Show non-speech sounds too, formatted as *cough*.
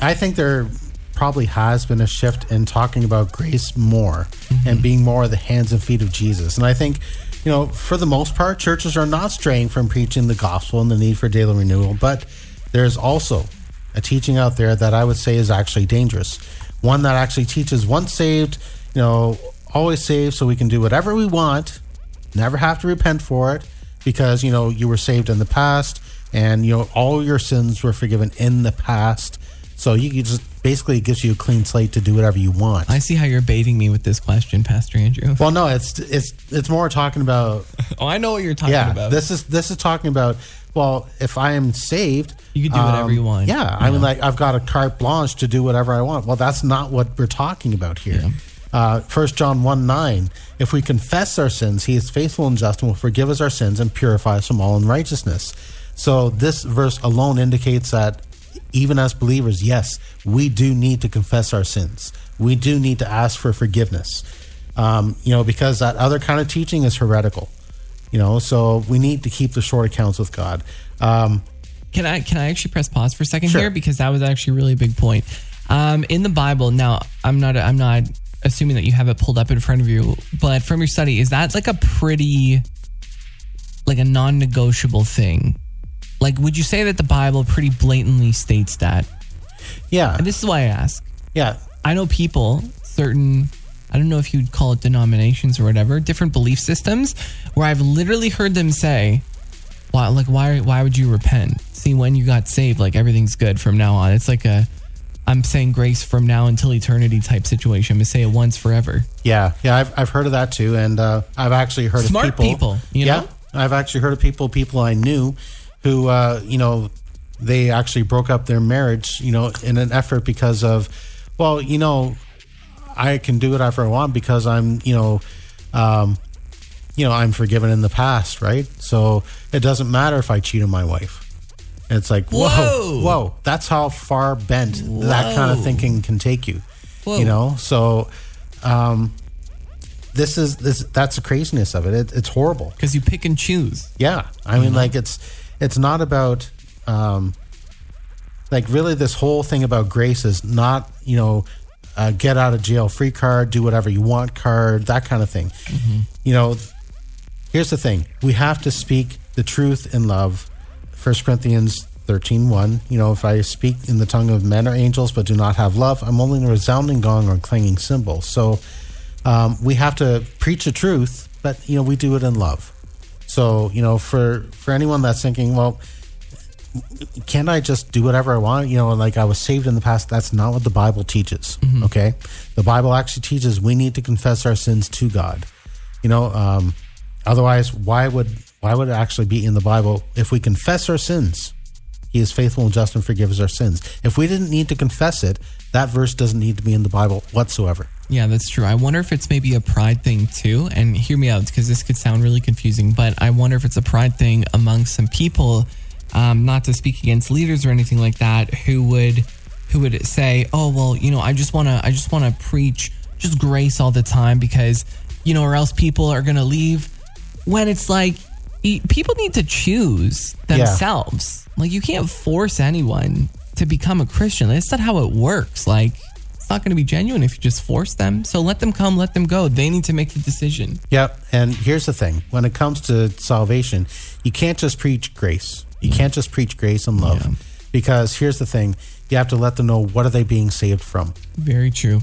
I think there probably has been a shift in talking about grace more and mm-hmm. being more the hands and feet of Jesus. And I think, you know, for the most part, churches are not straying from preaching the gospel and the need for daily renewal, but there's also a teaching out there that I would say is actually dangerous. One that actually teaches once saved, you know, always saved so we can do whatever we want, never have to repent for it because, you know, you were saved in the past and, you know, all your sins were forgiven in the past. So you can just basically gives you a clean slate to do whatever you want. I see how you're baiting me with this question, Pastor Andrew. well, no, it's it's it's more talking about *laughs* Oh, I know what you're talking yeah. about. This is this is talking about well, if I am saved, um, You can do whatever you want. Yeah, I mean, like I've got a carte blanche to do whatever I want. Well, that's not what we're talking about here. Uh, First John one nine. If we confess our sins, He is faithful and just and will forgive us our sins and purify us from all unrighteousness. So this verse alone indicates that even as believers, yes, we do need to confess our sins. We do need to ask for forgiveness. Um, you know, because that other kind of teaching is heretical. You know, so we need to keep the short accounts with God. Um, Can I can I actually press pause for a second Sure. here because that was actually a really big point. Um, in the Bible, now I'm not I'm not assuming that you have it pulled up in front of you, but from your study, is that like a pretty like a non-negotiable thing? Like, would you say that the Bible pretty blatantly states that? yeah, And this is why I ask. yeah, I know people, certain, I don't know if you'd call it denominations or whatever, different belief systems, where I've literally heard them say, "Why, like, why, why would you repent? See, when you got saved, like everything's good from now on. It's like a, I'm saying grace from now until eternity type situation. I'm gonna say it once forever. yeah, yeah. I've, I've heard of that too, and uh, I've actually heard Smart of people. people, you yeah. I've actually heard of people, people I knew, who uh, you know, they actually broke up their marriage, you know, in an effort because of, well, you know, I can do whatever I want because I'm, you know, um, you know, I'm forgiven in the past, right? So it doesn't matter if I cheat on my wife. And it's like, whoa, Whoa. whoa, that's how far bent that kind of thinking can take you. Whoa. You know, so um, this is this that's the craziness of it. it it's horrible. Because you pick and choose. Yeah, I mean, like it's it's not about um, like really this whole thing about grace is not you know uh, get out of jail free card, do whatever you want card, that kind of thing. You know, here's the thing: we have to speak the truth in love. First Corinthians. 13 1 you know if i speak in the tongue of men or angels but do not have love i'm only a resounding gong or clanging cymbal so um, we have to preach the truth but you know we do it in love so you know, for for anyone that's thinking, well, can't I just do whatever I want? You know, like I was saved in the past. That's not what the Bible teaches. Okay, the Bible actually teaches we need to confess our sins to God. You know, um, otherwise, why would why would it actually be in the Bible if we confess our sins? He is faithful and just and forgives our sins. If we didn't need to confess it, that verse doesn't need to be in the Bible whatsoever. Yeah, that's true. I wonder if it's maybe a pride thing too. And hear me out because this could sound really confusing, but I wonder if it's a pride thing among some people, um, not to speak against leaders or anything like that, who would who would say, "Oh, well, you know, I just want to I just want to preach just grace all the time because, you know, or else people are going to leave." When it's like people need to choose themselves. Like you can't force anyone to become a Christian. That's not how it works. Like it's not going to be genuine if you just force them. So let them come, let them go. They need to make the decision. Yep. And here's the thing when it comes to salvation, you can't just preach grace. You can't just preach grace and love. Yeah. Because here's the thing you have to let them know what are they being saved from. Very true.